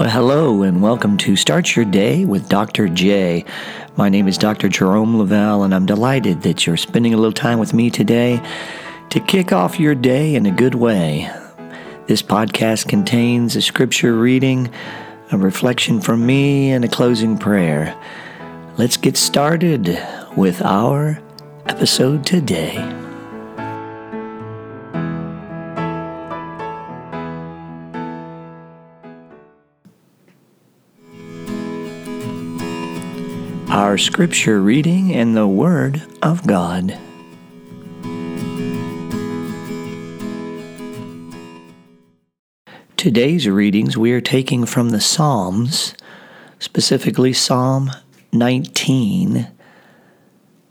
Well, hello and welcome to Start Your Day with Dr. J. My name is Dr. Jerome Lavelle, and I'm delighted that you're spending a little time with me today to kick off your day in a good way. This podcast contains a scripture reading, a reflection from me, and a closing prayer. Let's get started with our episode today. Our scripture reading in the Word of God. Today's readings we are taking from the Psalms, specifically Psalm 19,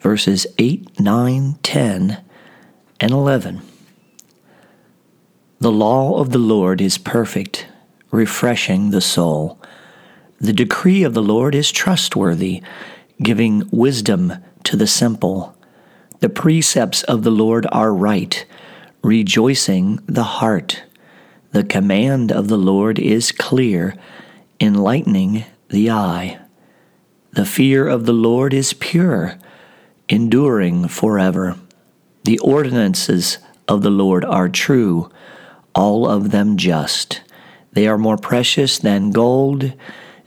verses 8, 9, 10, and 11. The law of the Lord is perfect, refreshing the soul. The decree of the Lord is trustworthy, giving wisdom to the simple. The precepts of the Lord are right, rejoicing the heart. The command of the Lord is clear, enlightening the eye. The fear of the Lord is pure, enduring forever. The ordinances of the Lord are true, all of them just. They are more precious than gold,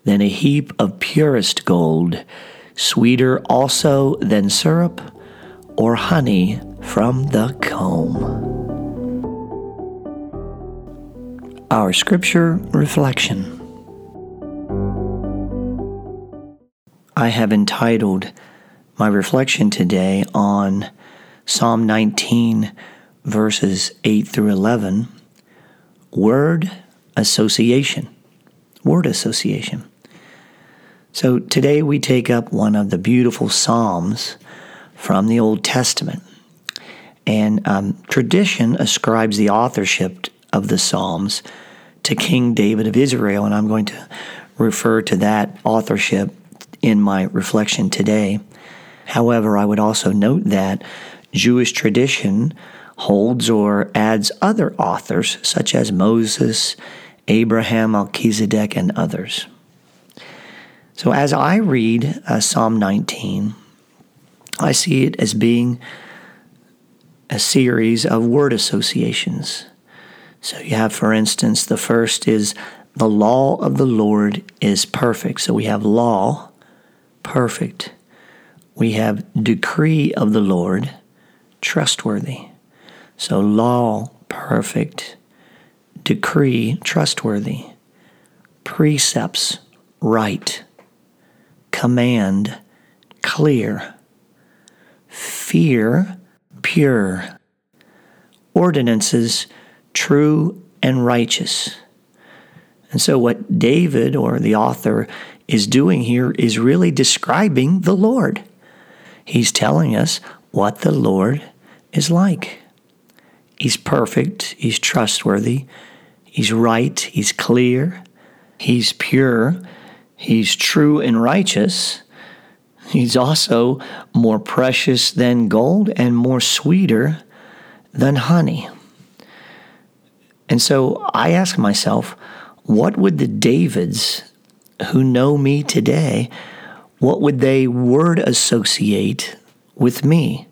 than a heap of purest gold, sweeter also than syrup or honey from the comb. Our scripture reflection. I have entitled my reflection today on Psalm 19, verses 8 through 11 Word Association. Word Association. So today we take up one of the beautiful Psalms from the Old Testament. And um, tradition ascribes the authorship of the Psalms to King David of Israel, and I'm going to refer to that authorship in my reflection today. However, I would also note that Jewish tradition holds or adds other authors, such as Moses, Abraham, Melchizedek, and others. So as I read uh, Psalm 19, I see it as being a series of word associations. So you have, for instance, the first is the law of the Lord is perfect. So we have law, perfect. We have decree of the Lord, trustworthy. So law, perfect. Decree, trustworthy. Precepts, right command, clear, fear, pure, ordinances, true and righteous. And so, what David or the author is doing here is really describing the Lord. He's telling us what the Lord is like. He's perfect, He's trustworthy, He's right, He's clear, He's pure, He's true and righteous. He's also more precious than gold and more sweeter than honey. And so I ask myself, what would the Davids who know me today, what would they word associate with me?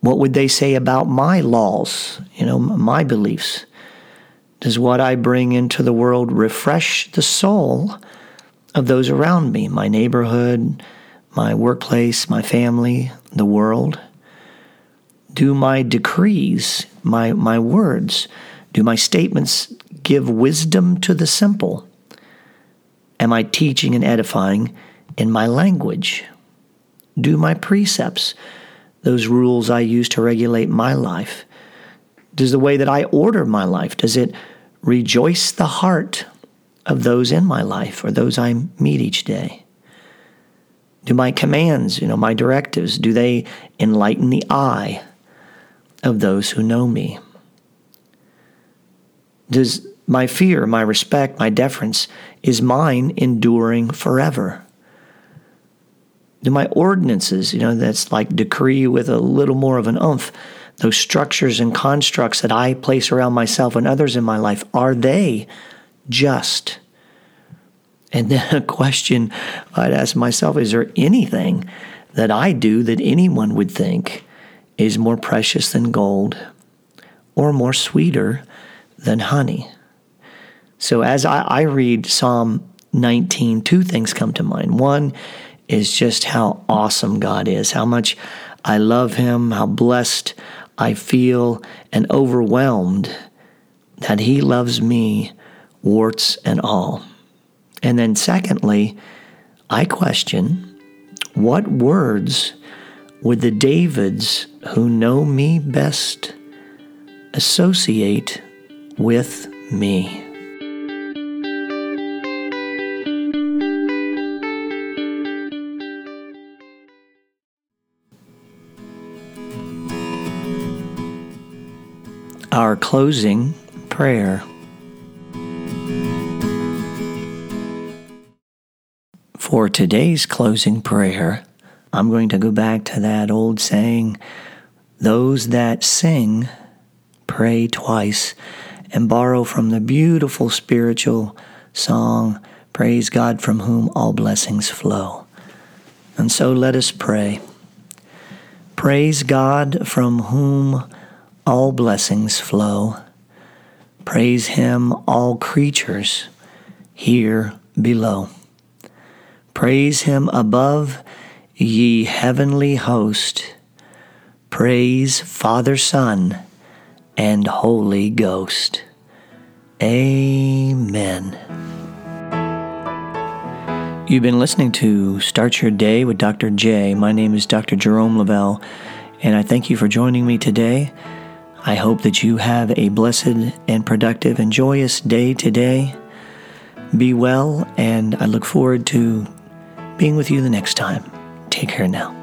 What would they say about my laws, you know, my beliefs? Does what I bring into the world refresh the soul of those around me my neighborhood, my workplace, my family, the world? Do my decrees, my, my words, do my statements give wisdom to the simple? Am I teaching and edifying in my language? Do my precepts, those rules I use to regulate my life, does the way that I order my life, does it rejoice the heart of those in my life or those I meet each day? Do my commands, you know, my directives, do they enlighten the eye of those who know me? Does my fear, my respect, my deference, is mine enduring forever? Do my ordinances, you know, that's like decree with a little more of an umph, those structures and constructs that I place around myself and others in my life, are they just? And then a question I'd ask myself is there anything that I do that anyone would think is more precious than gold or more sweeter than honey? So as I, I read Psalm 19, two things come to mind. One is just how awesome God is, how much I love Him, how blessed I feel, and overwhelmed that He loves me, warts and all. And then, secondly, I question what words would the Davids who know me best associate with me? Our closing prayer. For today's closing prayer, I'm going to go back to that old saying those that sing pray twice and borrow from the beautiful spiritual song, Praise God from whom all blessings flow. And so let us pray. Praise God from whom all blessings flow. Praise Him, all creatures here below. Praise him above, ye heavenly host. Praise Father, Son, and Holy Ghost. Amen. You've been listening to Start Your Day with Dr. J. My name is Dr. Jerome Lavelle, and I thank you for joining me today. I hope that you have a blessed and productive and joyous day today. Be well, and I look forward to being with you the next time. Take care now.